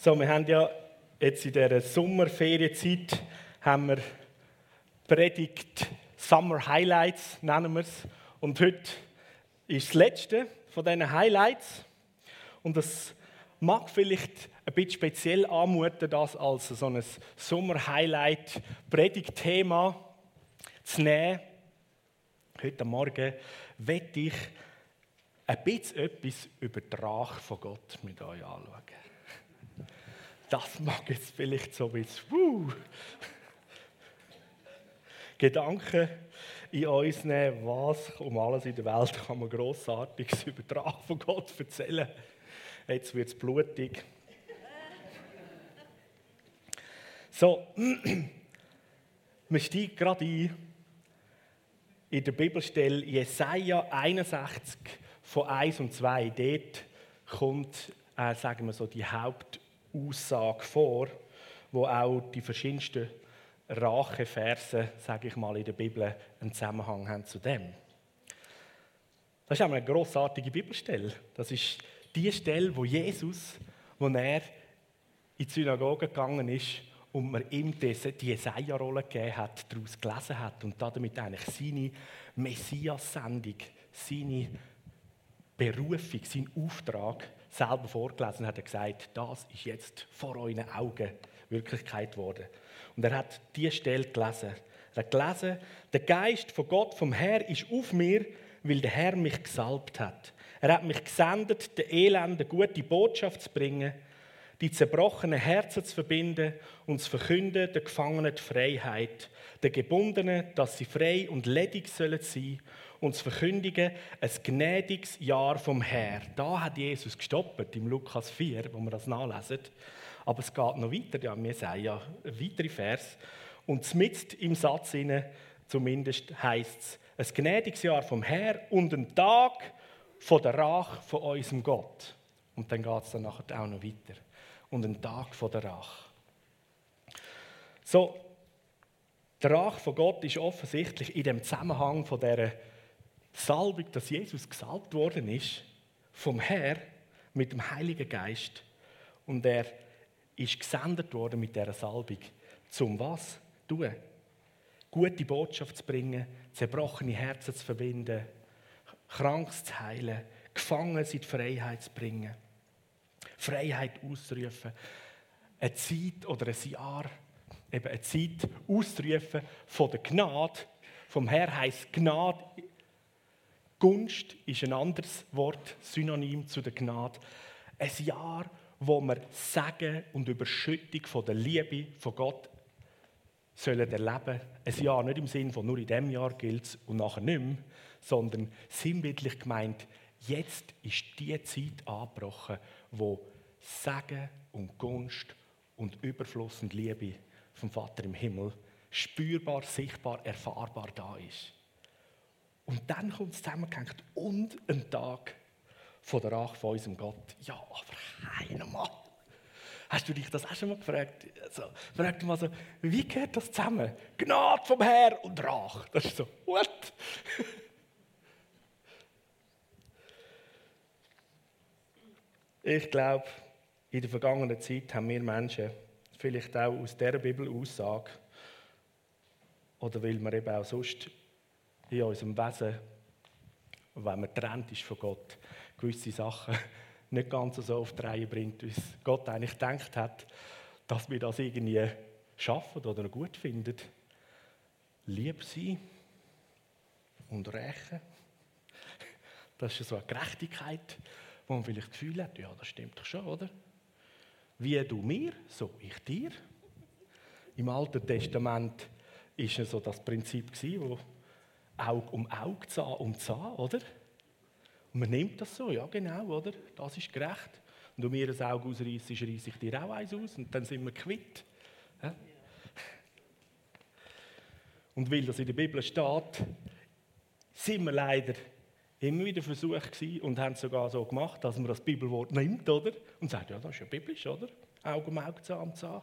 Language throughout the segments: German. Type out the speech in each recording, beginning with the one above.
So, wir haben ja jetzt in dieser Sommerferienzeit haben wir Predigt Summer Highlights, nennen wir es. Und heute ist das letzte von diesen Highlights. Und das mag vielleicht ein bisschen speziell anmuten, das als so ein Sommer-Highlight Predigtthema zu nehmen. Heute Morgen werde ich ein bisschen etwas über die Rache von Gott mit euch anschauen. Das mag jetzt vielleicht so ein bisschen uh, Gedanken in uns nehmen, was um alles in der Welt kann man Grossartiges über die Rache von Gott erzählen. Jetzt wird es blutig. So, wir steigen gerade ein in der Bibelstelle Jesaja 61 von 1 und 2. Dort kommt, äh, sagen wir so, die Hauptaussage vor, wo auch die verschiedensten Racheverse, sage ich mal, in der Bibel einen Zusammenhang haben zu dem. Das ist eine großartige Bibelstelle. Das ist die Stelle, wo Jesus, wo er in die Synagoge gegangen ist und man ihm die Jesaja-Rolle gegeben hat, daraus gelesen hat und damit eigentlich seine Messias-Sendung, seine Berufung, seinen Auftrag selber vorgelesen hat. Er gesagt, das ist jetzt vor euren Augen Wirklichkeit geworden. Und er hat diese Stelle gelesen. Er hat gelesen, der Geist von Gott, vom Herr, ist auf mir, weil der Herr mich gesalbt hat. Er hat mich gesendet, den Elenden gute Botschaft zu bringen, die zerbrochenen Herzen zu verbinden und zu verkünden, der Gefangenen die Freiheit, den Gebundenen, dass sie frei und ledig sollen sein und zu verkündigen, ein gnädiges Jahr vom Herr. Da hat Jesus gestoppt, im Lukas 4, wo wir das nachlesen. Aber es geht noch weiter, ja, wir sagen ja weitere Vers. Und mit im Satz inne, zumindest heißt es, ein gnädiges Jahr vom Herr und ein Tag von der Rache von unserem Gott. Und dann geht es dann nachher auch noch weiter. Und ein Tag der Rache. So, der Rache von Gott ist offensichtlich in dem Zusammenhang von der Salbung, dass Jesus gesalbt worden ist, vom Herr mit dem Heiligen Geist. Und er ist gesendet worden mit dieser Salbung. Zum was? Tun. Gute Botschaft zu bringen, zerbrochene Herzen zu verbinden, Krankes zu heilen, Gefangene in die Freiheit zu bringen, Freiheit auszurufen, eine Zeit oder ein Jahr, eben eine Zeit auszurufen von der Gnade. Vom Herr heißt Gnade. Gunst ist ein anderes Wort, Synonym zu der Gnade. Ein Jahr, wo wir Segen und Überschüttung von der Liebe von Gott sollen erleben. Ein Jahr nicht im Sinn von nur in diesem Jahr gilt es und nachher nicht mehr, sondern sinnbildlich gemeint, jetzt ist die Zeit angebrochen, wo Segen und Gunst und Überfluss und Liebe vom Vater im Himmel spürbar, sichtbar, erfahrbar da ist. Und dann kommt es zusammengehängt und ein Tag von der Rache von unserem Gott. Ja, aber einmal. Hast du dich das auch schon mal gefragt? Also, frag dich mal so, wie geht das zusammen? Gnade vom Herr und Rache. Das ist so, what? Ich glaube, in der vergangenen Zeit haben wir Menschen, vielleicht auch aus dieser Bibelaussage, oder weil man eben auch sonst in unserem Wesen, wenn man trennt ist von Gott, gewisse Sachen nicht ganz so auf die Reihe bringt, wie es Gott eigentlich gedacht hat, dass wir das irgendwie schaffen oder gut finden. Lieb sein und rächen. Das ist so eine Gerechtigkeit, wo man vielleicht das Gefühl hat, ja, das stimmt doch schon, oder? Wie du mir, so ich dir. Im Alten Testament ist so das Prinzip wo Auge um Auge, Zahn um Zahn, oder? Und man nimmt das so, ja genau, oder? Das ist gerecht. Und du mir ein Auge ausreißt, reiße ich dir auch eins aus und dann sind wir quitt. Ja? Und weil das in der Bibel steht, sind wir leider immer wieder versucht gewesen und haben es sogar so gemacht, dass man das Bibelwort nimmt, oder? Und sagt, ja, das ist ja biblisch, oder? Auge um Auge, Zahn um Zahn.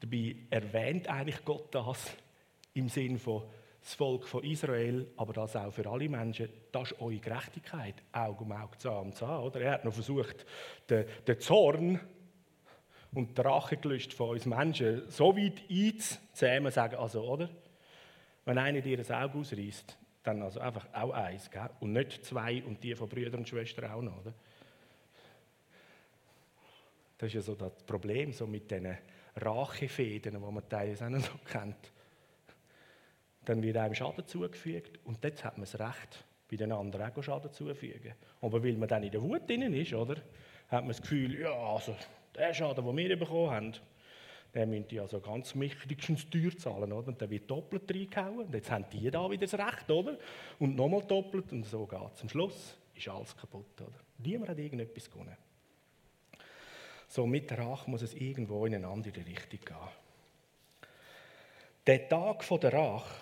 Dabei erwähnt eigentlich Gott das im Sinn von, das Volk von Israel, aber das auch für alle Menschen, das ist eure Gerechtigkeit. Auge um Auge, Zahn um Zahn. Oder? Er hat noch versucht, den, den Zorn und die Rachegelüste von uns Menschen so weit einzuzähmen, sagen, also, oder? Wenn einer dir ein Auge ausreißt, dann also einfach auch eins, gell? und nicht zwei und die von Brüdern und Schwestern auch noch, oder? Das ist ja so das Problem so mit diesen Rachefäden, die man teilweise auch noch so kennt. Dann wird einem Schaden zugefügt und jetzt hat man das Recht, bei den anderen auch Schaden zuzufügen. Aber weil man dann in der Wut drin ist, oder, hat man das Gefühl, ja, also der Schaden, den wir bekommen haben, der müsste ja also ganz mächtigstens teuer zahlen, oder? Und der wird doppelt reingehauen. Und jetzt haben die da wieder das Recht, oder? Und nochmal doppelt und so geht es. Am Schluss ist alles kaputt, oder? Niemand hat irgendetwas gewonnen. So, mit der Rache muss es irgendwo in eine andere Richtung gehen. Der Tag der Rache,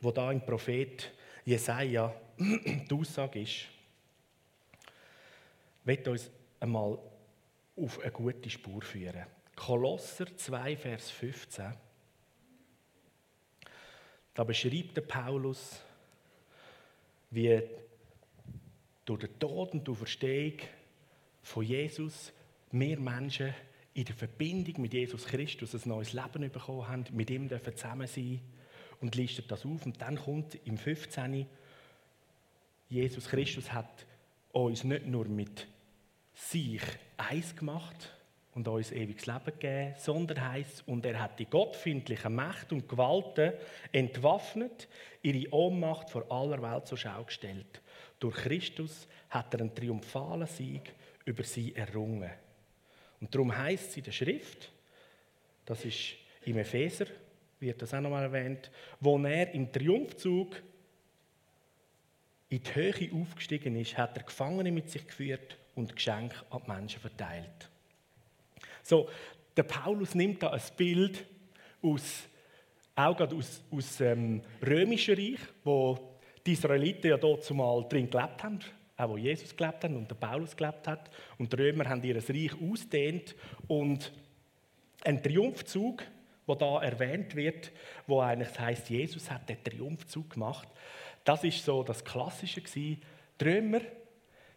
wo da im Prophet Jesaja die Aussage ist, wird uns einmal auf eine gute Spur führen. Kolosser 2, Vers 15. Da beschreibt der Paulus, wie durch den Tod und die Verstehung von Jesus wir Menschen in der Verbindung mit Jesus Christus ein neues Leben bekommen haben, mit ihm dürfen zusammen sein und listet das auf. Und dann kommt im 15. Jesus Christus hat uns nicht nur mit sich eins gemacht und uns ewiges Leben gegeben, sondern heißt und er hat die gottfindlichen Mächte und Gewalten entwaffnet, ihre Ohnmacht vor aller Welt zur Schau gestellt. Durch Christus hat er einen triumphalen Sieg über sie errungen. Und darum heißt es in der Schrift, das ist im Epheser, wird das auch nochmal erwähnt, wo er im Triumphzug in die Höhe aufgestiegen ist, hat er Gefangene mit sich geführt und Geschenke an die Menschen verteilt. So, der Paulus nimmt da ein Bild aus, auch gerade aus, aus dem römischen Reich, wo die Israeliten ja dort zumal drin gelebt haben, auch wo Jesus gelebt hat und der Paulus gelebt hat. Und die Römer haben ihr Reich ausdehnt und ein Triumphzug, wo da erwähnt wird, wo eigentlich heißt, Jesus hat den Triumphzug gemacht. Das ist so das Klassische gewesen. Die Römer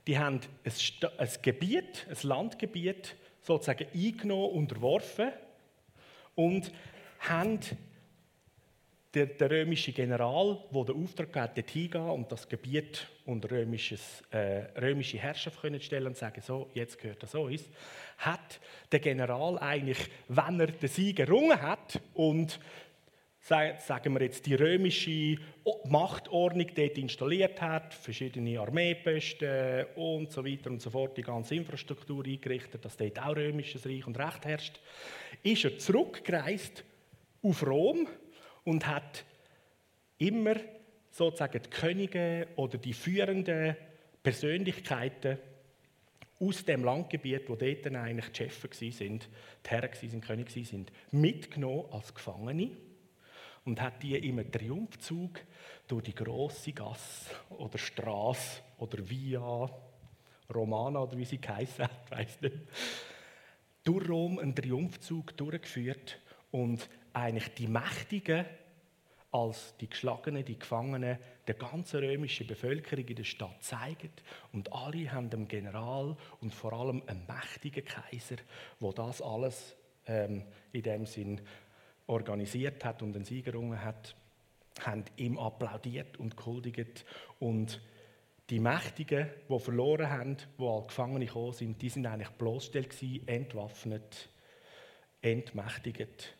die haben ein, ein Gebiet, ein Landgebiet sozusagen eingenommen, unterworfen und haben der, der römische General, der den Auftrag hat, dort hingehen und das Gebiet unter römisches, äh, römische Herrschaft können stellen und sagen, so, jetzt gehört das uns, hat der General eigentlich, wenn er den Sieg errungen hat und sagen wir jetzt, die römische Machtordnung dort installiert hat, verschiedene Armeeposten und so weiter und so fort, die ganze Infrastruktur eingerichtet, dass dort auch römisches Reich und Recht herrscht, ist er zurückgereist auf Rom und hat immer sozusagen die Könige oder die führenden Persönlichkeiten aus dem Landgebiet, wo dort eigentlich die Chefs waren, die Herren waren, Könige waren, mitgenommen als Gefangene und hat die im Triumphzug durch die große Gasse oder Straße oder Via Romana oder wie sie geheißen hat, weiß nicht, durch Rom einen Triumphzug durchgeführt und eigentlich die Mächtigen als die Geschlagenen, die Gefangenen der ganzen römischen Bevölkerung in der Stadt zeigen. Und alle haben dem General und vor allem einen mächtigen Kaiser, wo das alles ähm, in dem Sinn organisiert hat und den Sieg errungen hat, haben ihm applaudiert und gehuldigt. Und die Mächtigen, die verloren haben, die als Gefangene gekommen sind, die sind eigentlich bloßgestellt entwaffnet, entmächtigt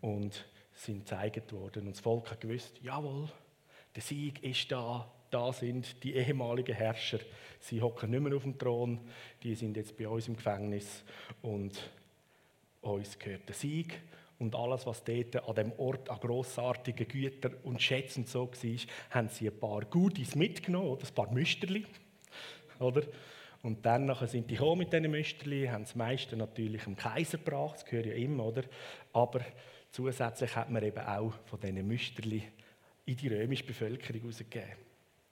und sind gezeigt worden. Und das Volk hat gewusst, jawohl, der Sieg ist da, da sind die ehemaligen Herrscher. Sie hocken nicht mehr auf dem Thron, die sind jetzt bei uns im Gefängnis und uns gehört der Sieg und alles, was dort an dem Ort an grossartigen Gütern und Schätzen so war, haben sie ein paar Goodies mitgenommen, oder? ein paar Müsterli. Oder? Und dann sind die mit diesen Müsterli, haben das meiste natürlich dem Kaiser gebracht, das gehört ja immer, oder? Aber zusätzlich hat man eben auch von diesen Müsterli in die römische Bevölkerung rausgegeben.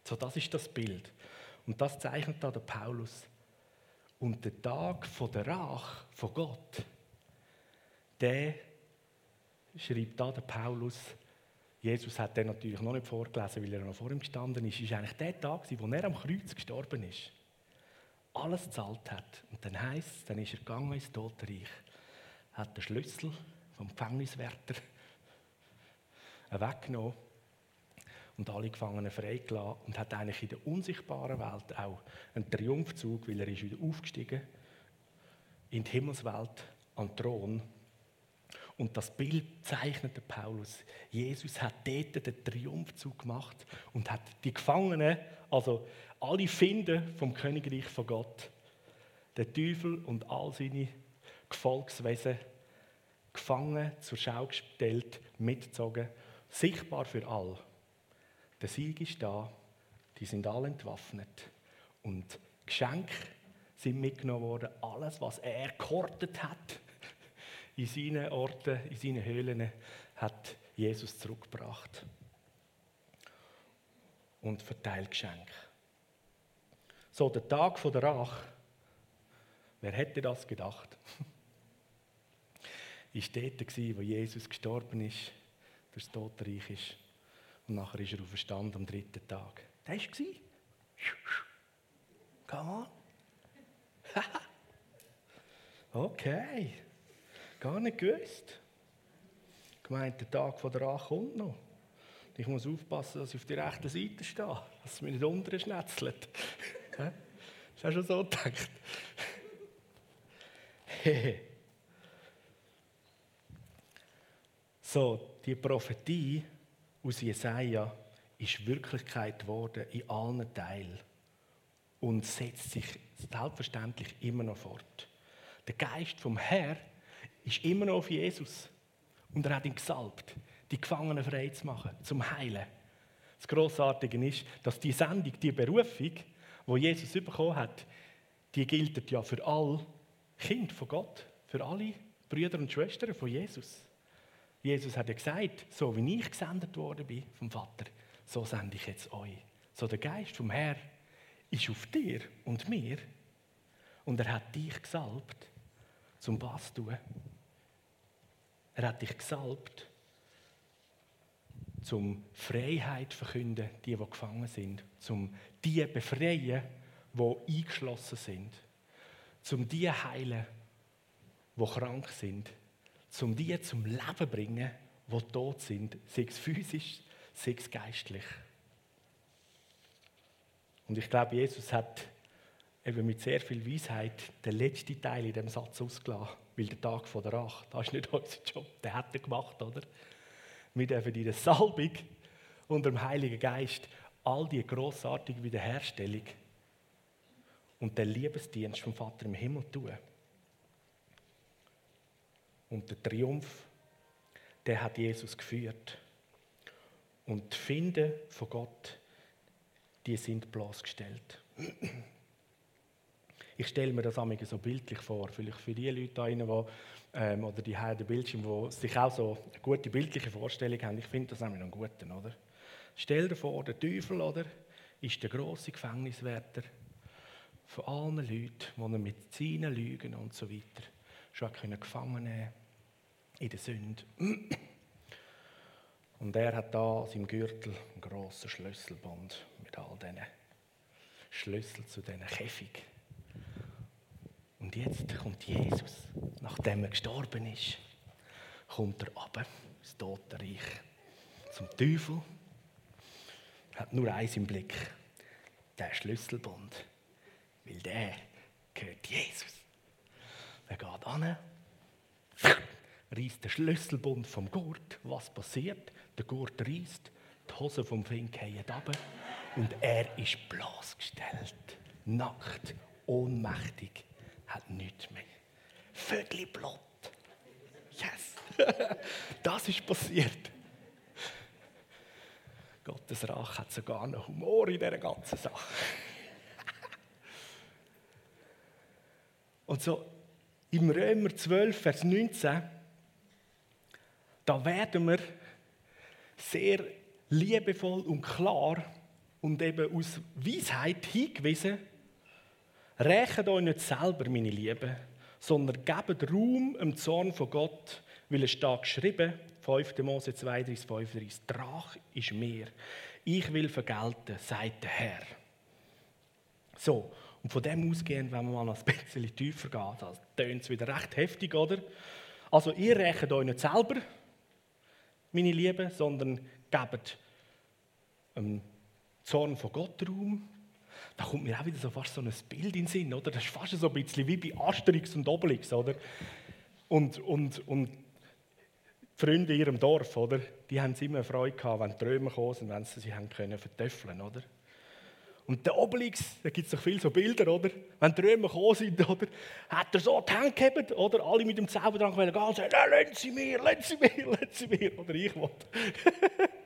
So, das ist das Bild. Und das zeichnet da der Paulus. Und der Tag der Rache von Gott, der schreibt da der Paulus, Jesus hat den natürlich noch nicht vorgelesen, weil er noch vor ihm gestanden ist, ist eigentlich der Tag, wo er am Kreuz gestorben ist. alles gezahlt hat. Und dann heisst es, dann ist er gegangen ins Totenreich, hat den Schlüssel vom Gefängniswärter weggenommen und alle Gefangenen freigelassen und hat eigentlich in der unsichtbaren Welt auch einen Triumphzug, weil er ist wieder aufgestiegen in die Himmelswelt, an den Thron. Und das Bild zeichnete Paulus. Jesus hat dort den Triumphzug gemacht und hat die Gefangenen, also alle Finden vom Königreich von Gott, den Teufel und all seine Gefolgswesen gefangen, zur Schau gestellt, mitgezogen, sichtbar für alle. Der Sieg ist da, die sind alle entwaffnet und Geschenke sind mitgenommen worden. Alles, was er gehortet hat, in seinen Orten, in seinen Höhlen, hat Jesus zurückgebracht und verteilt Geschenke. So, der Tag der Rache, wer hätte das gedacht? ist dort, wo Jesus gestorben ist, durchs Todreich ist. Und nachher ist er auferstanden am dritten Tag. Das war Come on. okay. Gar nicht gewusst. Gemeint, der Tag von der Rache kommt noch. Ich muss aufpassen, dass ich auf der rechten Seite stehe, dass es mir nicht unten schnetzelt. Hast du schon so gedacht? so, die Prophetie aus Jesaja ist Wirklichkeit geworden in allen Teilen und setzt sich selbstverständlich immer noch fort. Der Geist vom Herr ist immer noch auf Jesus und er hat ihn gesalbt, die Gefangenen frei zu machen, zum Heilen. Das Grossartige ist, dass die Sendung, die Berufung, wo Jesus bekommen hat, die gilt ja für alle Kinder von Gott, für alle Brüder und Schwestern von Jesus. Jesus hat ja gesagt, so wie ich gesendet worden bin vom Vater, so sende ich jetzt euch. So der Geist vom Herr ist auf dir und mir und er hat dich gesalbt, zum was zu tun. Er hat dich gesalbt, zum Freiheit verkünden, die, die gefangen sind, zum die befreien, die eingeschlossen sind, zum die heilen, die krank sind um die zum Leben bringen, die tot sind, sei es physisch, sei es geistlich. Und ich glaube, Jesus hat eben mit sehr viel Weisheit den letzten Teil in dem Satz ausgelassen, weil der Tag von der Rache, das ist nicht unser Job, den hat er gemacht, oder? Wir dürfen in der Salbung unter dem Heiligen Geist all die grossartige Wiederherstellung und den Liebesdienst vom Vater im Himmel tun. Und der Triumph, der hat Jesus geführt. Und die Finden von Gott, die sind bloßgestellt. Ich stelle mir das einmal so bildlich vor, vielleicht für die Leute da die, ähm, oder die Heiden Bildschirm, die sich auch so eine gute bildliche Vorstellung haben. Ich finde das nämlich noch einen guten, oder? Stell dir vor, der Teufel, oder, ist der große Gefängniswärter von allen Leuten, die er mit seinen Lügen und so weiter schon gefangen nehmen in der Sünde. Und er hat da an seinem Gürtel einen grossen Schlüsselbund mit all diesen Schlüsseln zu diesen Käfig. Und jetzt kommt Jesus, nachdem er gestorben ist, kommt er runter ins Totenreich zum Teufel. Er hat nur eins im Blick, der Schlüsselbund, weil der gehört Jesus. Er geht an reißt der Schlüsselbund vom Gurt. Was passiert? Der Gurt reißt, die Hose vom Fink fallen ab und er ist bloßgestellt, nackt, ohnmächtig, hat nichts mehr. Vögel blott. Yes! das ist passiert. Gottes Rache hat sogar noch Humor in dieser ganzen Sache. Und so im Römer 12, Vers 19 da werden wir sehr liebevoll und klar und eben aus Weisheit hingewiesen, rächt euch nicht selber, meine Lieben, sondern gebt Raum im Zorn von Gott, weil es steht geschrieben, 5. Mose 32, 35, Drach ist mir, ich will vergelten, sagt der Herr. So, Und von dem ausgehend, wenn man mal ein bisschen tiefer geht, das tönt es wieder recht heftig, oder? Also ihr rächt euch nicht selber, meine Lieben, sondern gebt dem Zorn von Gott Raum. Da kommt mir auch wieder so fast so ein Bild in den Sinn, oder? Das ist fast so ein bisschen wie bei Asterix und Obelix, oder? Und, und, und Freunde in ihrem Dorf, oder? Die haben immer Freude gehabt, wenn die Römer kamen und wenn sie sie haben können vertöffeln, oder? Und der Obelix, da gibt es doch viele so Bilder, oder? Wenn die Römer gekommen sind, oder? Hat er so die Hand gehabt, oder? Alle mit dem Zaubertrank wollen gehen und sagen, lassen Sie mir, lassen Sie mir, lassen Sie mir, oder ich will.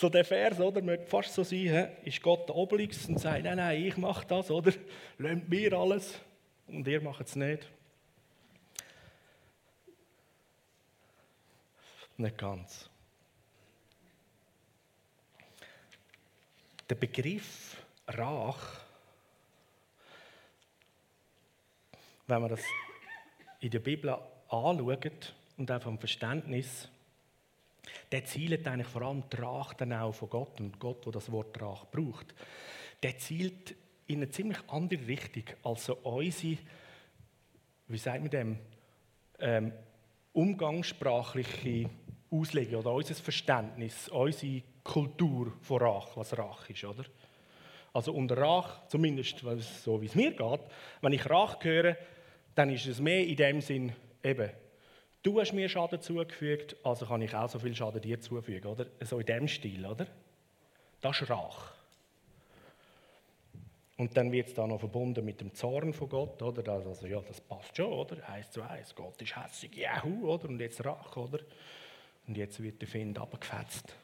so der Vers, oder? Möchte fast so sein, ist Gott der Obelix und sagt, nein, nein, ich mache das, oder? Lasst mir alles und ihr macht es nicht. Nicht ganz. Der Begriff Rach, wenn man das in der Bibel anschaut und auch vom Verständnis, der zielt eigentlich vor allem die dann auch von Gott und Gott, wo das Wort Rach braucht. Der zielt in eine ziemlich andere Richtung als so unsere, wie sagt man dem, ähm, umgangssprachliche Auslegung oder unser Verständnis, unsere Kultur von Rach, was Rach ist, oder? Also unter Rach, zumindest so wie es mir geht, wenn ich Rach höre, dann ist es mehr in dem Sinn, eben, du hast mir Schaden zugefügt, also kann ich auch so viel Schaden dir zufügen, oder? So in dem Stil, oder? Das ist Rach. Und dann wird es da noch verbunden mit dem Zorn von Gott, oder? Also ja, das passt schon, oder? Eins zu eins, Gott ist hässig, Juhu, oder? Und jetzt Rach, oder? Und jetzt wird der Find abgefetzt.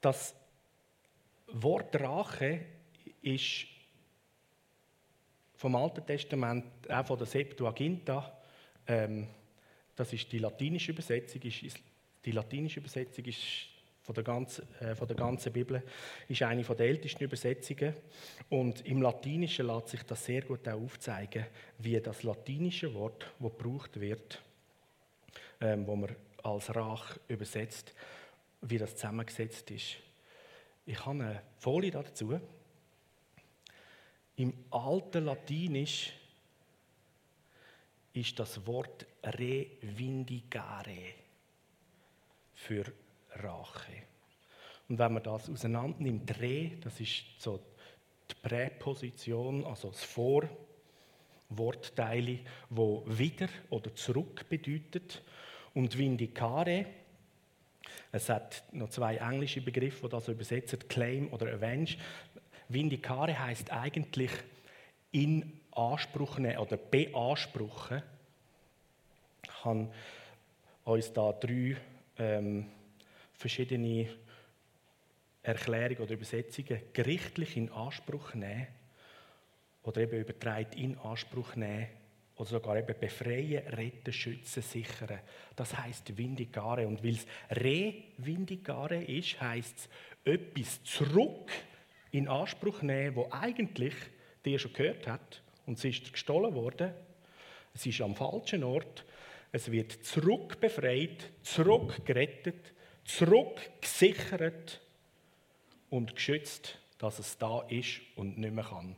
Das Wort Rache ist vom Alten Testament, auch von der Septuaginta, ähm, das ist die latinische Übersetzung, ist, die latinische Übersetzung ist von der, ganzen, äh, von der ganzen Bibel, ist eine der ältesten Übersetzungen. Und im Latinischen lässt sich das sehr gut auch aufzeigen, wie das latinische Wort, das gebraucht wird, ähm, wo man als Rach übersetzt, wie das zusammengesetzt ist. Ich habe eine Folie dazu. Im alten Latinisch ist das Wort revindicare für Rache. Und wenn man das auseinander nimmt, re, das ist so die Präposition, also das Vorwortteil, wo wieder oder zurück bedeutet. Und Vindicare, es hat noch zwei englische Begriffe, die das übersetzen, Claim oder Avenge. Vindicare heißt eigentlich in Anspruch nehmen oder beanspruchen. Ich habe uns da drei ähm, verschiedene Erklärungen oder Übersetzungen gerichtlich in Anspruch nehmen oder eben übertreibt in Anspruch nehmen oder sogar eben befreien, retten, schützen, sichern. Das heißt Vindicare. Und weil es Re-Vindicare ist, heißt es etwas zurück in Anspruch nehmen, wo eigentlich dir schon gehört hat und es ist gestohlen worden. Es ist am falschen Ort. Es wird zurück befreit, zurück gerettet, zurück gesichert und geschützt, dass es da ist und nicht mehr kann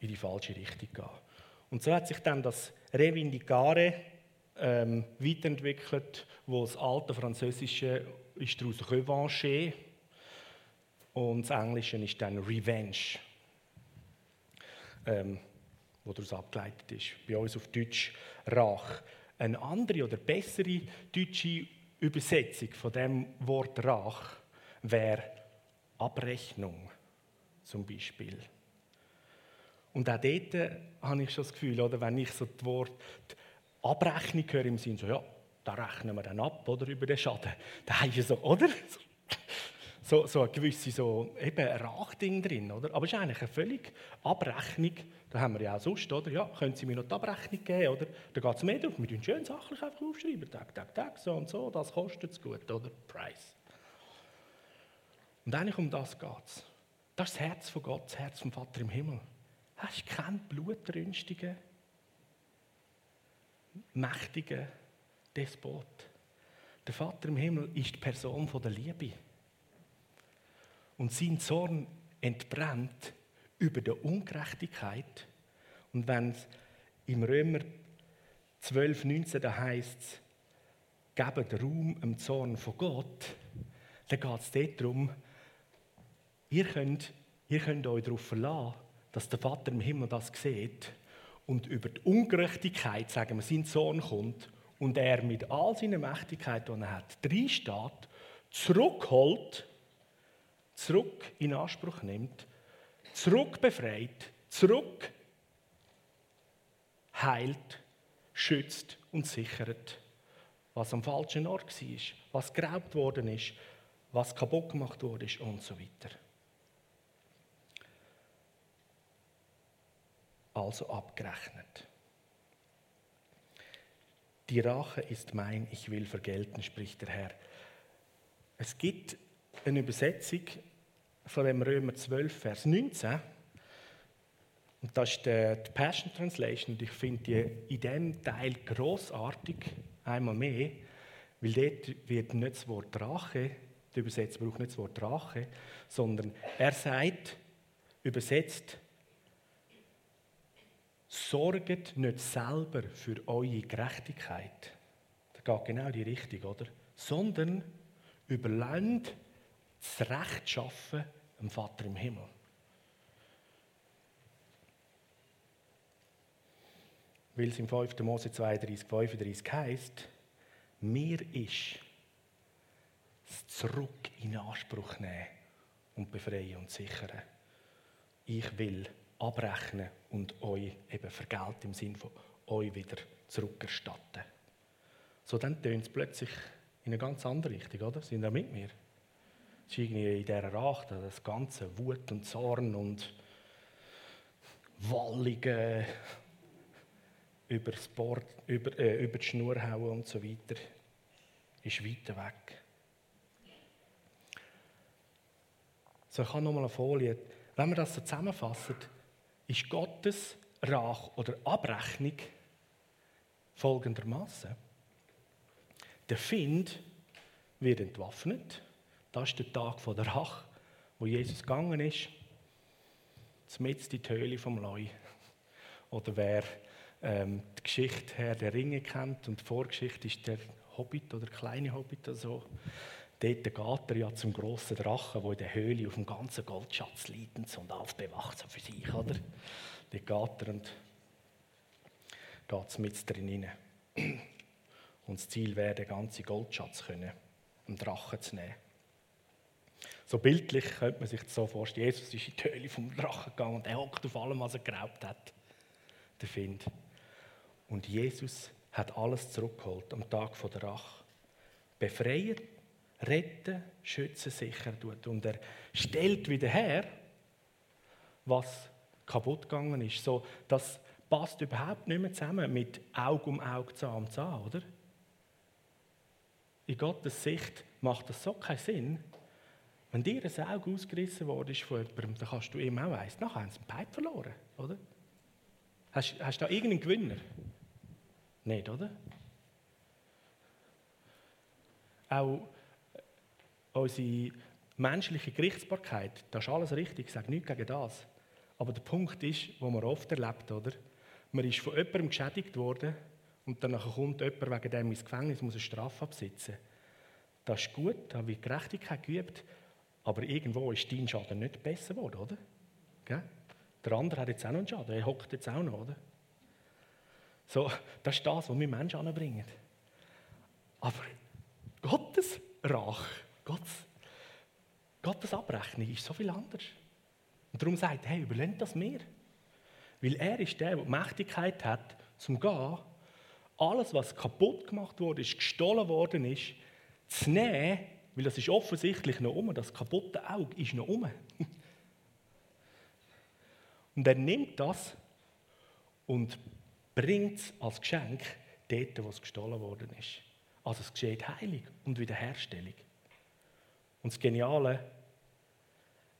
in die falsche Richtung gehen. Und so hat sich dann das Revindicare ähm, weiterentwickelt, wo das alte Französische ist daraus Revanche und das Englische ist dann Revenge, ähm, wo daraus abgeleitet ist. Bei uns auf Deutsch Rach. Eine andere oder bessere deutsche Übersetzung von dem Wort Rach wäre Abrechnung zum Beispiel. Und auch dort äh, habe ich schon das Gefühl, oder, wenn ich so das Wort Abrechnung höre im Sinne so, ja, da rechnen wir dann ab oder, über den Schaden. Da ist ja so, oder? So, so eine gewisse so, eben Rachding drin, oder? Aber es ist eigentlich eine völlig Abrechnung. Da haben wir ja auch sonst, oder? Ja, können Sie mir noch die Abrechnung geben, oder? Da geht es mehr darum, wir tun schön sachlich einfach aufschreiben. Tag, Tag, Tag, so und so, das kostet es gut, oder? Preis. Und eigentlich um das geht es. Das ist das Herz von Gott, das Herz vom Vater im Himmel hast keinen blutrünstigen, mächtigen Despot. Der Vater im Himmel ist die Person der Liebe. Und sein Zorn entbrennt über die Ungerechtigkeit. Und wenn es im Römer 12, 19 da heißt es, gebt Raum im Zorn von Gott, dann geht es dort darum, ihr könnt, ihr könnt euch darauf verlassen, dass der Vater im Himmel das sieht und über die Ungerechtigkeit, sagen wir, sein Sohn kommt und er mit all seiner Mächtigkeit, die er hat, reinsteht, zurückholt, zurück in Anspruch nimmt, zurück befreit, zurück heilt, schützt und sichert, was am falschen Ort war, was geraubt worden ist, was kaputt gemacht worden ist und so weiter. Also abgerechnet. Die Rache ist mein, ich will vergelten, spricht der Herr. Es gibt eine Übersetzung von dem Römer 12, Vers 19. Und das ist die Passion Translation. Und ich finde die in diesem Teil großartig, einmal mehr, weil dort wird nicht das Wort Rache, die Übersetzung braucht nicht das Wort Rache, sondern er sagt, übersetzt, sorget nicht selber für eure Gerechtigkeit. Das geht genau die Richtung, oder? Sondern überlasst das Recht schaffen dem Vater im Himmel. Weil es im 5. Mose 32, 35 heißt, mir ist das Zurück in Anspruch nehmen und befreien und sichern. Ich will abrechnen und euch eben vergelten im Sinne von euch wieder zurückerstatten. So, dann tönt es plötzlich in eine ganz andere Richtung, oder? Sind ihr mit mir? Es ist irgendwie in dieser Rache, das ganze Wut und Zorn und Wallige über, das Board, über, äh, über die Schnur hauen und so weiter, ist weiter weg. So, ich habe nochmal eine Folie. Wenn wir das so zusammenfassen, ist Gottes Rach oder Abrechnung folgendermaßen: Der Find wird entwaffnet. Das ist der Tag der Rach, wo Jesus gegangen ist. Zumindest in die Höhle vom Leu. Oder wer ähm, die Geschichte Herr der Ringe kennt und die Vorgeschichte ist der Hobbit oder kleine Hobbit oder so. Dort geht er ja zum grossen Drachen, der in der Höhle auf dem ganzen Goldschatz liegt und alles bewacht so für sich, oder? Dort geht er und geht mit drin rein. Und das Ziel wäre, den ganzen Goldschatz können, einen Drachen zu nehmen. So bildlich könnte man sich das so vorstellen. Jesus ist in die Höhle vom Drachen gegangen und er hockt auf allem, was er geraubt hat. Der Find. Und Jesus hat alles zurückgeholt am Tag der Rache. Befreien retten, schützen, sichern tut. Und er stellt wieder her, was kaputt gegangen ist. So, das passt überhaupt nicht mehr zusammen mit Auge um Auge, Zahn um Zahn, oder? In Gottes Sicht macht das so keinen Sinn. Wenn dir ein Auge ausgerissen worden ist von jemandem, dann kannst du ihm auch eins. Nachher haben sie einen Pipe verloren, oder? Hast, du da irgendeinen Gewinner? Nicht, oder? Auch unsere menschliche Gerichtsbarkeit, das ist alles richtig, ich sage nichts gegen das. Aber der Punkt ist, wo man oft erlebt, oder? Man ist von jemandem geschädigt worden und dann kommt jemand wegen dem ins Gefängnis, muss eine Strafe absitzen. Das ist gut, da wird Gerechtigkeit geübt, aber irgendwo ist dein Schaden nicht besser geworden, oder? Gell? Der andere hat jetzt auch noch einen Schaden, er hockt jetzt auch noch, oder? So, das ist das, was wir Menschen anbringen. Aber Gottes Rache Gottes, Gottes Abrechnung ist so viel anders. Und darum sagt er, hey, überlehnt das mir. Weil er ist der, der die Mächtigkeit hat, zum Gehen, alles, was kaputt gemacht wurde, ist, gestohlen worden ist, zu nehmen, weil das ist offensichtlich noch um, das kaputte Auge ist noch um. Und er nimmt das und bringt es als Geschenk dort, wo es gestohlen worden ist. Also es geschieht Heilig und Wiederherstellung. Und das Geniale,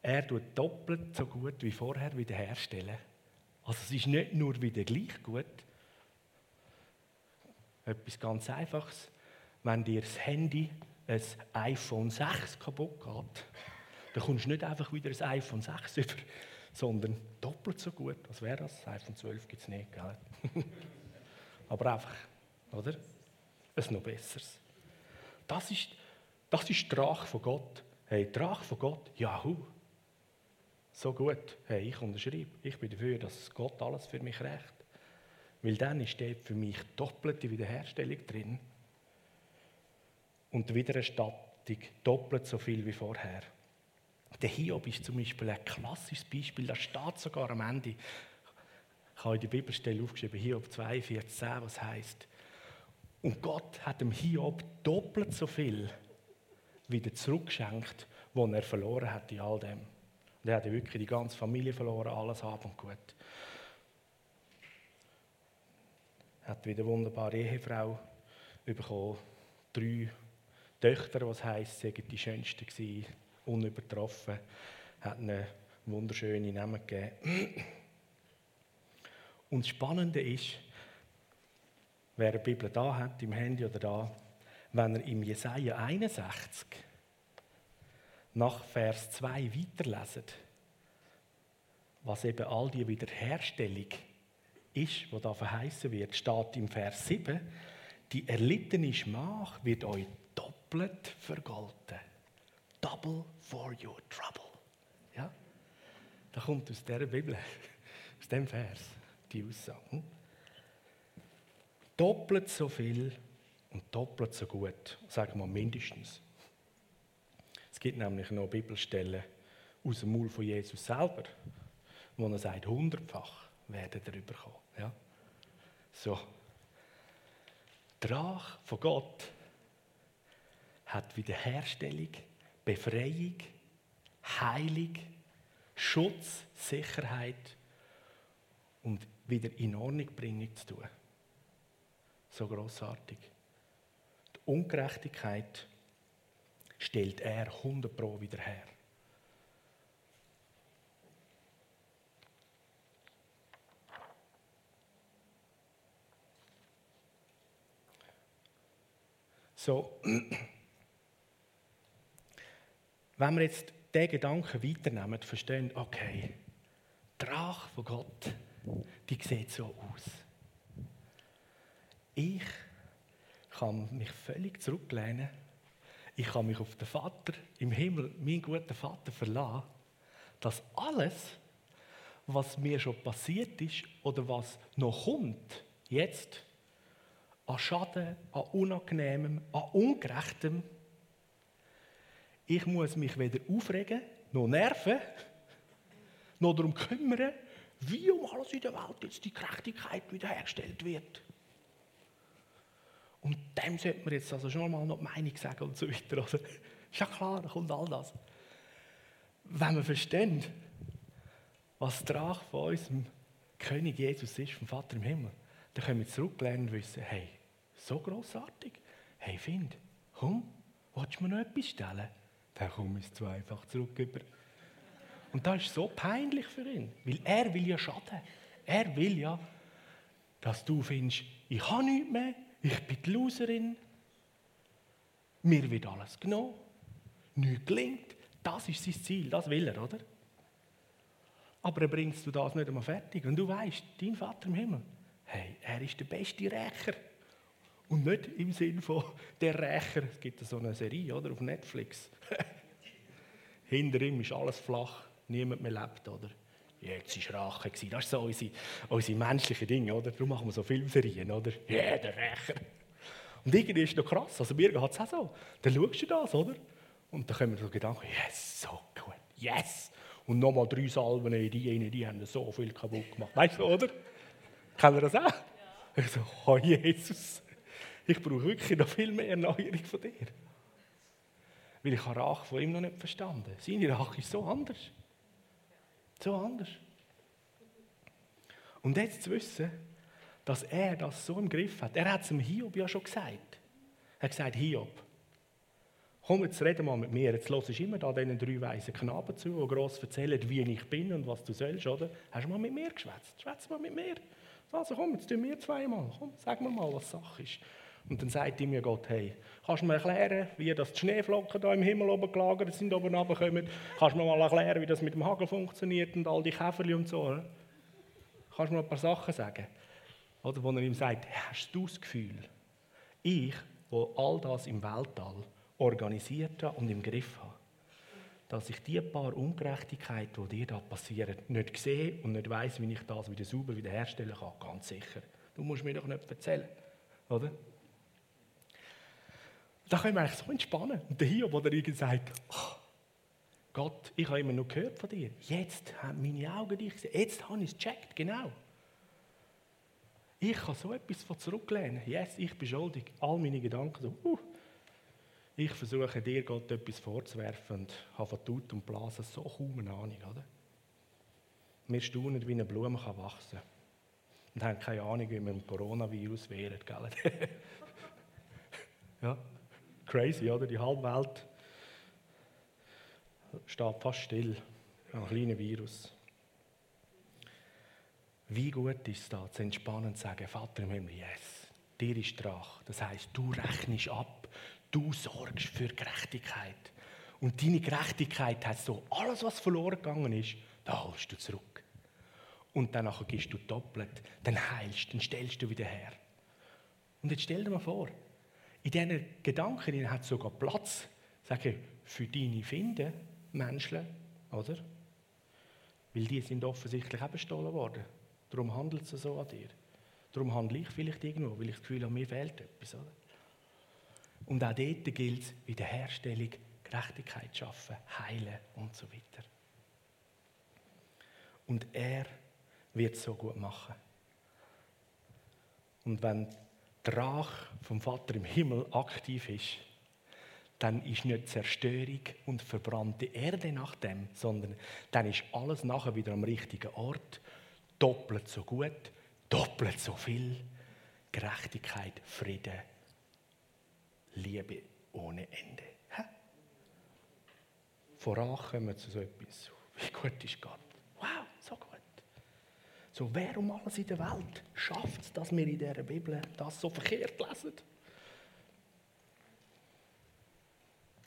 er tut doppelt so gut wie vorher wiederherstellen. Also es ist nicht nur wieder gleich gut. Etwas ganz Einfaches. wenn dir das Handy, ein iPhone 6 kaputt geht, dann kommst du nicht einfach wieder ein iPhone 6 über, sondern doppelt so gut. Was wäre das? iPhone 12 gibt es nicht, gell? Aber einfach, oder? Ein noch besseres. Das ist, das ist die Rache von Gott. Hey, die Rache von Gott, jahu. So gut. Hey, ich unterschreibe. Ich bin dafür, dass Gott alles für mich recht. Weil dann steht für mich doppelte Wiederherstellung drin. Und die Wiedererstattung doppelt so viel wie vorher. Der Hiob ist zum Beispiel ein klassisches Beispiel, das steht sogar am Ende. Ich habe in die Bibelstelle aufgeschrieben, Hiob 42, 10, was heißt. Und Gott hat dem Hiob doppelt so viel wieder zurückgeschenkt, was er verloren hat in all dem. Und er hat wirklich die ganze Familie verloren, alles haben und gut. Er hat wieder eine wunderbare Ehefrau bekommen, drei Töchter, was heisst, sie waren die schönsten gewesen, unübertroffen, hat eine wunderschöne Namen gegeben. Und das Spannende ist, wer eine Bibel da hat, im Handy oder da, wenn er im Jesaja 61 nach Vers 2 weiterleset, was eben all die Wiederherstellung ist, wo da verheißen wird, steht im Vers 7, die erlittene Schmach wird euch doppelt vergolten. Double for your trouble. Ja? Da kommt aus der Bibel, aus dem Vers, die Aussage. Doppelt so viel und doppelt so gut, sagen wir mindestens. Es gibt nämlich noch Bibelstellen aus dem Mund von Jesus selber, wo er sagt, hundertfach werden darüber kommen. Ja? So. Die Rache von Gott hat Wiederherstellung, Befreiung, Heilung, Schutz, Sicherheit und wieder in Ordnung bringen zu tun. So großartig. Die Ungerechtigkeit stellt er 100 Pro wieder her. So, wenn wir jetzt diesen Gedanken weiternehmen, verstehen, okay, die Rache von Gott, die sieht so aus. Ich kann mich völlig zurücklehnen. Ich kann mich auf den Vater im Himmel, meinen guten Vater, verlassen, dass alles, was mir schon passiert ist oder was noch kommt, jetzt, an Schaden, an Unangenehmem, an Ungerechtem. Ich muss mich weder aufregen, noch nerven, noch darum kümmern, wie um alles in der Welt jetzt die Gerechtigkeit wiederhergestellt wird. Und dem sollte man jetzt also schon mal noch die Meinung sagen und so weiter. Oder? Ist ja klar, da kommt all das. Wenn wir verstehen, was die Rache von unserem König Jesus ist, vom Vater im Himmel, dann können wir zurücklernen und wissen, hey, so großartig. Hey, Find, komm, willst du mir noch etwas stellen? Dann komme ich zwei einfach zurück. Und das ist so peinlich für ihn, weil er will ja schaden. Er will ja, dass du findest, ich habe nichts mehr, ich bin die Loserin, mir wird alles genommen, nichts gelingt. Das ist sein Ziel, das will er, oder? Aber er bringst du das nicht einmal fertig. Und du weißt, dein Vater im Himmel, hey, er ist der beste Rächer. Und nicht im Sinn von der Rächer. Es gibt so eine Serie oder, auf Netflix. Hinter ihm ist alles flach, niemand mehr lebt, oder? Jetzt war Rache. Das ist so unsere, unsere menschlichen Dinge, oder? Darum machen wir so Filmserien, oder? Ja, der Rächer. Und irgendwie ist es noch krass. Also mir geht es auch so. Dann schaust du das, oder? Und dann kommen so Gedanken, yes, so gut, yes. Und nochmal drei Salben in die eine, die haben so viel kaputt gemacht. Weißt du, oder? Kennen wir das auch? Ja. Ich so, oh Jesus, ich brauche wirklich noch viel mehr Erneuerung von dir. Weil ich habe Rache von ihm noch nicht verstanden. Seine Rache ist so anders. So anders. Und jetzt zu wissen, dass er das so im Griff hat. Er hat es dem Hiob ja schon gesagt. Er hat gesagt, Hiob, komm, jetzt reden mal mit mir. Jetzt hörst du immer da diesen drei weisen Knaben zu, die gross erzählen, wie ich bin und was du sollst, oder? Hast du mal mit mir geschwätzt? Schwätz mal mit mir. Also komm, jetzt tun wir zweimal. Komm, sag mir mal, was Sache ist. Und dann sagt ihm Gott, hey, kannst du mir erklären, wie das die Schneeflocken da im Himmel oben gelagert sind, oben runterkommen? Kannst du mir mal erklären, wie das mit dem Hagel funktioniert und all die Käferli und so? Oder? Kannst du mir ein paar Sachen sagen? Oder wo er ihm sagt, hast du das Gefühl, ich, wo all das im Weltall organisiert habe und im Griff habe, dass ich die paar Ungerechtigkeiten, die dir da passieren, nicht sehe und nicht weiß, wie ich das wieder sauber wiederherstellen kann, ganz sicher. Du musst mir doch nicht erzählen, oder? Da können wir eigentlich so entspannen. Und der Hiob, der irgendwie sagt, oh, Gott, ich habe immer nur gehört von dir. Jetzt haben meine Augen dich gesehen. Jetzt habe ich es gecheckt, genau. Ich kann so etwas von zurücklehnen. Yes, ich bin schuldig. All meine Gedanken so, uh, ich versuche dir Gott etwas vorzuwerfen und habe von Tut und Blasen so kaum eine Ahnung, oder? Wir staunen, wie eine Blume kann wachsen kann. Und haben keine Ahnung, wie man dem Coronavirus wehrt, gell? ja, crazy, oder? Die halbe Welt steht fast still. Ein kleiner Virus. Wie gut ist es da, zu entspannen zu sagen, Vater im Himmel, yes, dir ist Drach. Das heißt, du rechnest ab, du sorgst für Gerechtigkeit. Und deine Gerechtigkeit heißt so, alles, was verloren gegangen ist, da holst du zurück. Und dann gibst du doppelt, dann heilst, dann stellst du wieder her. Und jetzt stell dir mal vor, in diesen Gedanken hat es sogar Platz, sage, für deine Finde, Menschen, oder? Weil die sind offensichtlich auch bestohlen worden. Darum handelt es so an dir. Darum handle ich vielleicht irgendwo, weil ich das Gefühl habe, mir fehlt etwas. Oder? Und auch dort gilt es, Wiederherstellung, Gerechtigkeit schaffen, heilen und so weiter. Und er wird es so gut machen. Und wenn der Rach vom Vater im Himmel aktiv ist, dann ist nicht Zerstörung und verbrannte Erde nach dem, sondern dann ist alles nachher wieder am richtigen Ort, doppelt so gut, doppelt so viel. Gerechtigkeit, Frieden, Liebe ohne Ende. Voran kommen zu so etwas. Wie gut ist Gott? So, wer um alles in der Welt schafft es, dass wir in dieser Bibel das so verkehrt lesen?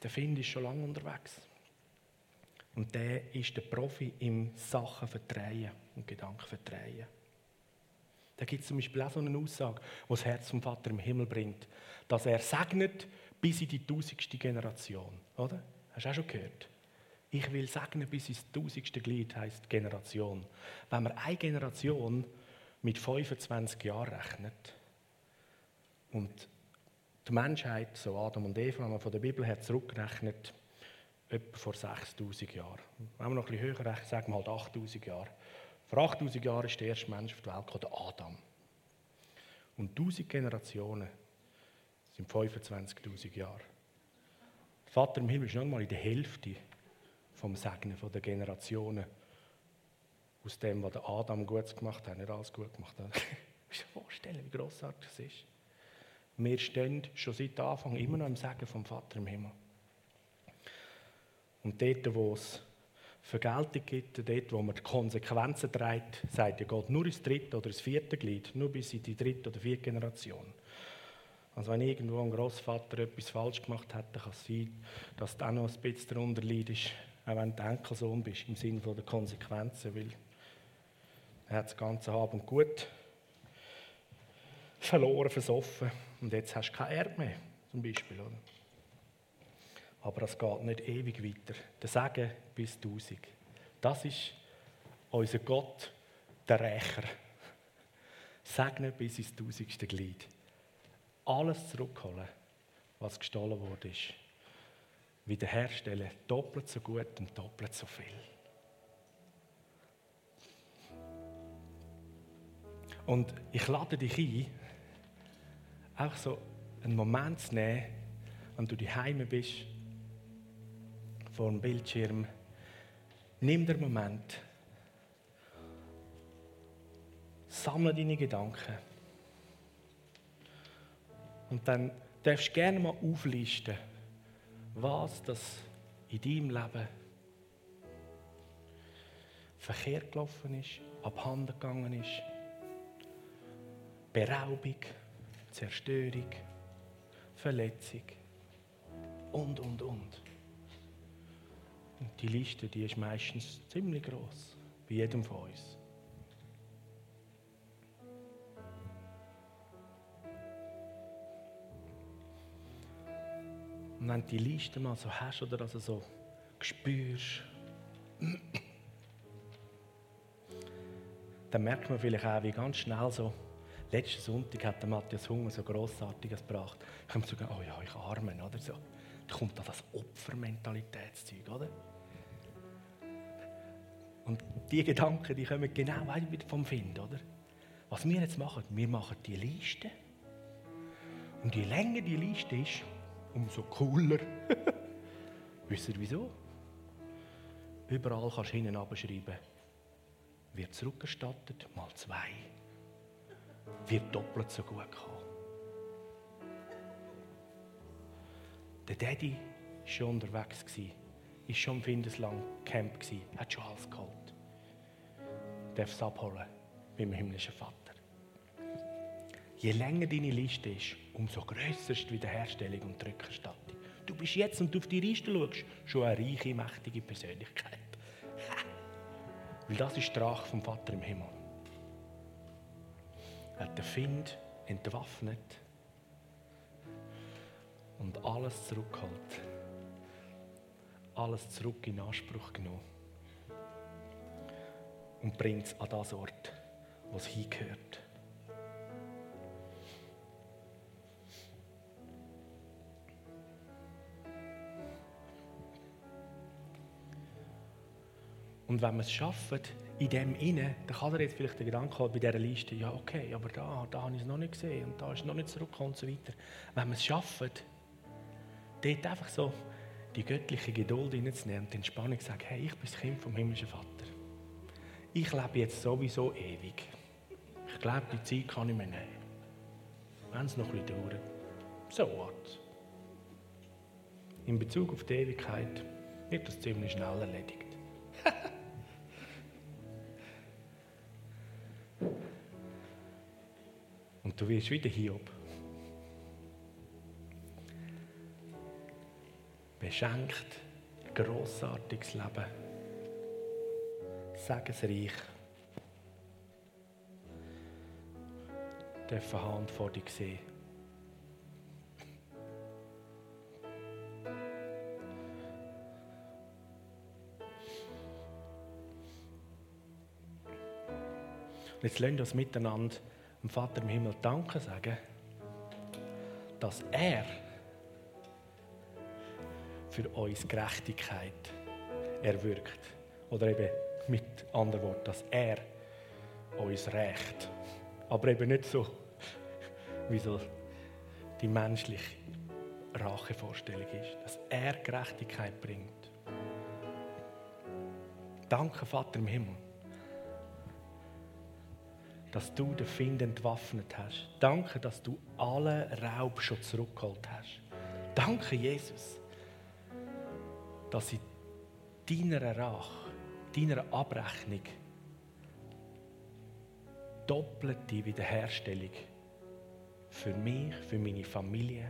Der Find ist schon lange unterwegs. Und der ist der Profi im Sachen verdrehen und Gedanken verdrehen. Da gibt es zum Beispiel auch so eine Aussage, die das Herz vom Vater im Himmel bringt, dass er segnet bis in die tausendste Generation. Oder? Hast du auch schon gehört? Ich will segnen bis ins tausendste Glied, heißt Generation. Wenn man eine Generation mit 25 Jahren rechnet und die Menschheit, so Adam und Eva, wenn man von der Bibel her zurückrechnet, etwa vor 6000 Jahren. Wenn wir noch ein bisschen höher rechnen, sagen wir halt 8000 Jahre. Vor 8000 Jahren ist der erste Mensch auf die Welt gekommen, der Adam. Und 1000 Generationen sind 25.000 Jahre. Der Vater im Himmel ist noch mal in der Hälfte vom Segnen der Generationen aus dem, was Adam gut gemacht hat, nicht alles gut gemacht hat. Kannst du dir vorstellen, wie grossartig das ist? Wir stehen schon seit Anfang immer noch im Segen vom Vater im Himmel. Und dort, wo es Vergeltung gibt, dort, wo man die Konsequenzen trägt, sagt ja Gott nur ins dritte oder ins vierte Glied, nur bis in die dritte oder vierte Generation. Also wenn irgendwo ein Großvater etwas falsch gemacht hat, dann kann es sein, dass auch noch ein bisschen darunter leidest, auch wenn du Enkelsohn bist, im Sinne der Konsequenzen, weil er hat das ganze Hab und Gut verloren, versoffen und jetzt hast du kein Erbe mehr, zum Beispiel. Oder? Aber es geht nicht ewig weiter. Der Segen bis 1000. Das ist unser Gott, der Rächer. Segnen bis ins tausendste Glied. Alles zurückholen, was gestohlen wurde, ist. Wiederherstellen, doppelt so gut und doppelt so viel. Und ich lade dich ein, auch so einen Moment zu nehmen, wenn du daheim bist vor dem Bildschirm, nimm den Moment, sammle deine Gedanken. Und dann darfst du gerne mal auflisten, was das in deinem Leben verkehrt gelaufen ist, abhanden gegangen ist. Beraubung, Zerstörung, Verletzung und, und, und. Und die Liste, die ist meistens ziemlich groß, bei jedem von uns. Und wenn du die Liste mal so hast oder also so spürst, dann merkt man vielleicht auch, wie ganz schnell so, letzten Sonntag hat der Matthias Hunger so Grossartiges gebracht. Ich komme sogar, oh ja, ich armen, oder so. Da kommt da das Opfermentalitätszeug, oder? Und die Gedanken, die kommen genau wieder vom Find, oder? Was wir jetzt machen, wir machen die Liste. Und je länger die Liste ist, umso cooler. Wisst ihr wieso? Überall kannst du hinten abschreiben, wird zurückerstattet, mal zwei. Wird doppelt so gut kommen. Der Daddy war schon unterwegs, war schon im Findesland Camp, hat schon alles geholt. Darf es abholen beim himmlischen Vater. Je länger deine Liste ist, umso grösser ist die Wiederherstellung und die Rückerstattung. Du bist jetzt, und du auf die Liste schaust, schon eine reiche, mächtige Persönlichkeit. Weil das ist die Rache vom Vater im Himmel. Er hat den Find entwaffnet und alles zurückgeholt. Alles zurück in Anspruch genommen. Und bringt es an das Ort, wo es hingehört. Und wenn wir es schaffen, in dem inne, dann kann er jetzt vielleicht den Gedanken haben bei dieser Liste, ja okay, aber da, da habe ich es noch nicht gesehen und da ist noch nicht zurückgekommen und so weiter. Wenn wir es schaffen, dort einfach so die göttliche Geduld hineinzunehmen und die Entspannung zu sagen, hey, ich bin das Kind vom himmlischen Vater. Ich lebe jetzt sowieso ewig. Ich glaube, die Zeit kann ich mir nehmen. Wenn es noch ein bisschen dauert. So what? In Bezug auf die Ewigkeit wird das ziemlich schnell erledigt. Und du wirst wieder Hiob. Beschenkt, grossartiges Leben, segensreich. Dürfen Hand vor dir sehen. Jetzt lernen wir uns miteinander dem Vater im Himmel Danke sagen, dass er für uns Gerechtigkeit erwirkt. Oder eben mit anderen Worten, dass er uns rächt. Aber eben nicht so, wie so die menschliche Rachevorstellung ist. Dass er Gerechtigkeit bringt. Danke, Vater im Himmel dass du den Find entwaffnet hast. Danke, dass du alle Raub schon zurückgeholt hast. Danke, Jesus, dass in deiner Rache, deiner Abrechnung doppelte Wiederherstellung für mich, für meine Familie,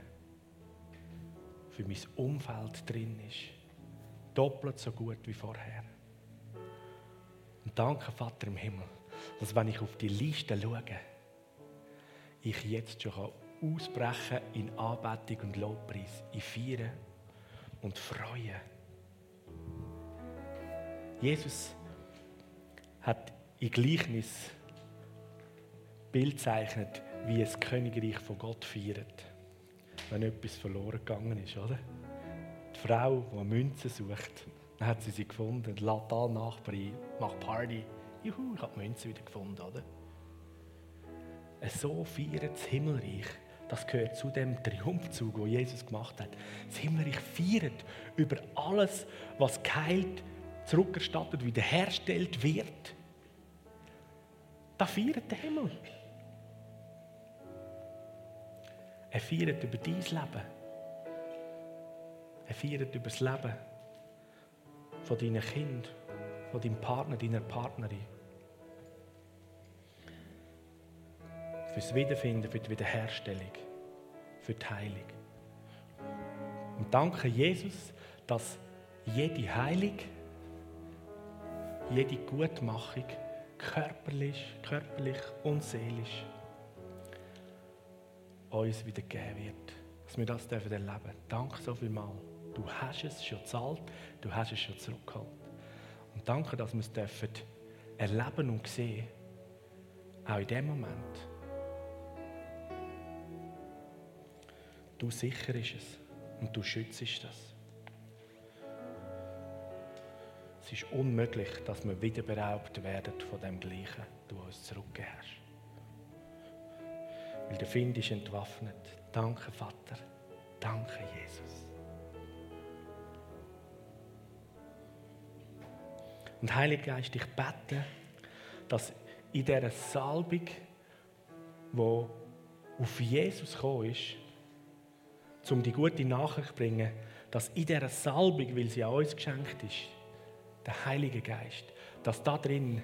für mein Umfeld drin ist. Doppelt so gut wie vorher. Und danke, Vater im Himmel dass wenn ich auf die Liste schaue, ich jetzt schon ausbrechen in Anbetung und Lobpreis, in Feiern und Freuen. Jesus hat in Gleichnis Bild zeichnet, wie es Königreich von Gott feiert, wenn etwas verloren gegangen ist, oder? Die Frau, die eine Münze sucht, dann hat sie sie gefunden, lädt alle Nachbarn macht Party juhu, ich habe die Münze wieder gefunden, oder? So feiert das Himmelreich. Das gehört zu dem Triumphzug, den Jesus gemacht hat. Das Himmelreich feiert über alles, was geheilt, zurückerstattet, wiederhergestellt wird. Da feiert der Himmel. Er feiert über dein Leben. Er feiert über das Leben von deinen Kind, von deinem Partner, deiner Partnerin. Fürs Wiederfinden, für die Wiederherstellung, für die Heilung. Und danke Jesus, dass jede Heilung, jede Gutmachung körperlich, körperlich und seelisch uns wieder geben wird. Dass wir das dürfen erleben. Danke so viel mal. Du hast es schon gezahlt, du hast es schon zurückgeholt. Und danke, dass wir es dürfen erleben und sehen. Auch in dem Moment. Du sicherst es und du schützt das. Es ist unmöglich, dass wir wieder beraubt werden von dem Gleichen, du uns zurückgegeben hast. Weil der Find ist entwaffnet. Danke, Vater. Danke, Jesus. Und Heiliger Geist, ich bete, dass in dieser Salbung, wo auf Jesus gekommen ist, um die gute Nachricht zu bringen, dass in dieser Salbung, weil sie an uns geschenkt ist, der Heilige Geist, dass da drin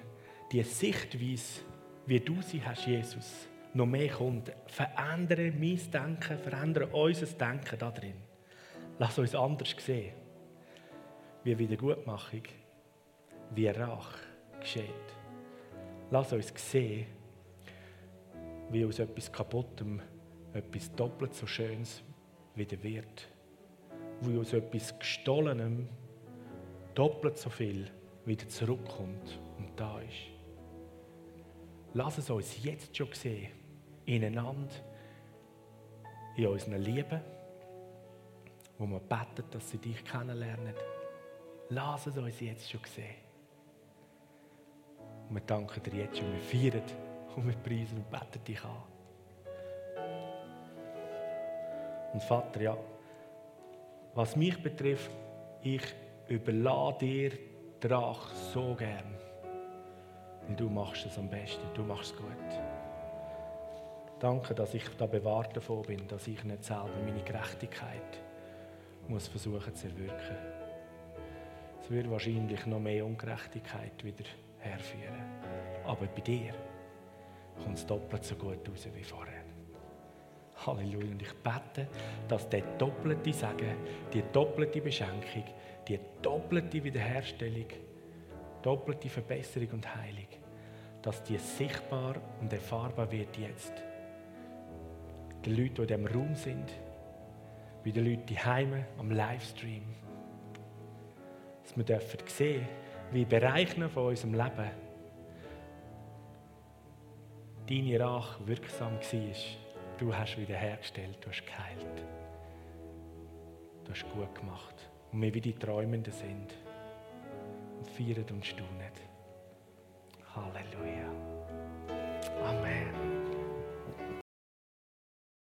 die Sichtweise, wie du sie hast, Jesus, noch mehr kommt. Verändere mein Denken, verändere unser Denken da drin. Lass uns anders sehen, wie Wiedergutmachung, wie Rach geschieht. Lass uns sehen, wie aus etwas Kaputtem etwas doppelt so Schönes wieder wird. Wie aus etwas Gestohlenem doppelt so viel wieder zurückkommt und da ist. Lass es uns jetzt schon sehen, ineinander, in unseren Lieben, wo wir beten, dass sie dich kennenlernen. Lass es uns jetzt schon sehen. Und wir danken dir jetzt schon, wir feiern und wir preisen und beten dich an. Und Vater, ja, was mich betrifft, ich überlade dir Drach so gern. Weil du machst es am besten, du machst es gut. Danke, dass ich da bewahrt davon bin, dass ich nicht selber meine Gerechtigkeit muss versuchen zu erwirken. Es wird wahrscheinlich noch mehr Ungerechtigkeit wieder herführen. Aber bei dir kommt es doppelt so gut raus wie vorher. Halleluja. Und ich bete, dass der doppelte Segen, die doppelte Beschenkung, die doppelte Wiederherstellung, doppelte Verbesserung und Heilung, dass die sichtbar und erfahrbar wird jetzt. Die Leute, die in diesem Raum sind, wie die Leute die Heime am Livestream. Dass wir dürfen sehen, wie Bereiche von unserem Leben deine Rache wirksam war du hast wiederhergestellt, du hast geheilt. Du hast gut gemacht. Und wir wie die Träumenden sind und feiern und staunen. Halleluja. Amen.